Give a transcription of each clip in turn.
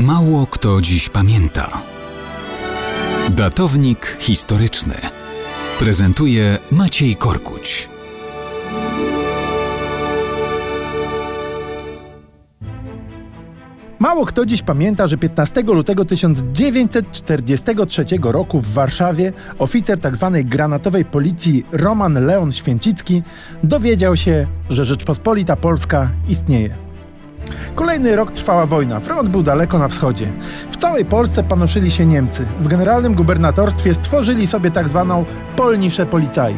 Mało kto dziś pamięta. Datownik historyczny prezentuje Maciej Korkuć. Mało kto dziś pamięta, że 15 lutego 1943 roku w Warszawie oficer tzw. Tak granatowej policji Roman Leon Święcicki dowiedział się, że Rzeczpospolita Polska istnieje. Kolejny rok trwała wojna, front był daleko na wschodzie. W całej Polsce panoszyli się Niemcy. W generalnym gubernatorstwie stworzyli sobie tak zwaną Polnisze Policaj.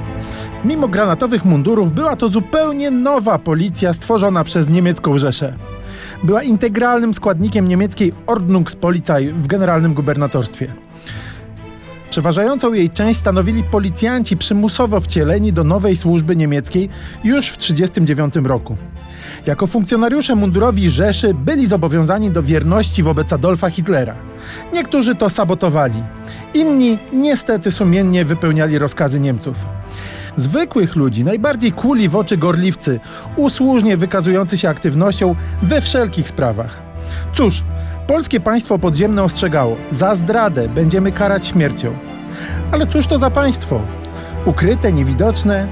Mimo granatowych mundurów była to zupełnie nowa policja stworzona przez niemiecką Rzeszę. Była integralnym składnikiem niemieckiej Ordnungspolizei w generalnym gubernatorstwie. Przeważającą jej część stanowili policjanci przymusowo wcieleni do nowej służby niemieckiej już w 1939 roku. Jako funkcjonariusze mundurowi Rzeszy byli zobowiązani do wierności wobec Adolfa Hitlera. Niektórzy to sabotowali, inni niestety sumiennie wypełniali rozkazy Niemców. Zwykłych ludzi, najbardziej kuli w oczy gorliwcy, usłużnie wykazujący się aktywnością we wszelkich sprawach. Cóż, polskie państwo podziemne ostrzegało: za zdradę będziemy karać śmiercią. Ale cóż to za państwo? Ukryte, niewidoczne,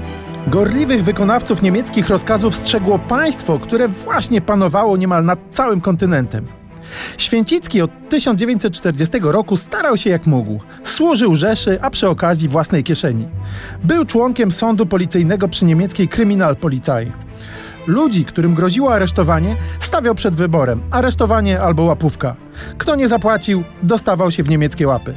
Gorliwych wykonawców niemieckich rozkazów strzegło państwo, które właśnie panowało niemal nad całym kontynentem. Święcicki od 1940 roku starał się jak mógł. Służył Rzeszy, a przy okazji własnej kieszeni. Był członkiem sądu policyjnego przy niemieckiej Kryminalpolizei. Ludzi, którym groziło aresztowanie, stawiał przed wyborem aresztowanie albo łapówka. Kto nie zapłacił, dostawał się w niemieckie łapy.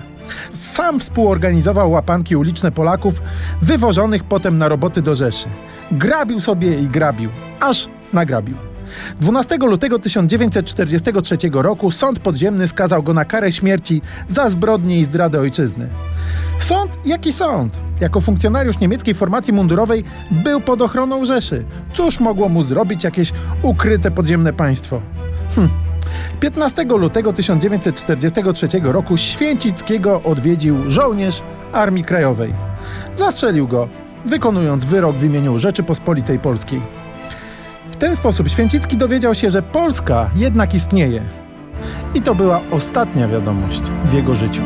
Sam współorganizował łapanki uliczne Polaków, wywożonych potem na roboty do Rzeszy. Grabił sobie i grabił, aż nagrabił. 12 lutego 1943 roku sąd podziemny skazał go na karę śmierci za zbrodnie i zdradę ojczyzny. Sąd? Jaki sąd? Jako funkcjonariusz niemieckiej formacji mundurowej był pod ochroną Rzeszy. Cóż mogło mu zrobić jakieś ukryte podziemne państwo? Hm. 15 lutego 1943 roku Święcickiego odwiedził żołnierz Armii Krajowej. Zastrzelił go, wykonując wyrok w imieniu Rzeczypospolitej Polskiej. W ten sposób Święcicki dowiedział się, że Polska jednak istnieje. I to była ostatnia wiadomość w jego życiu.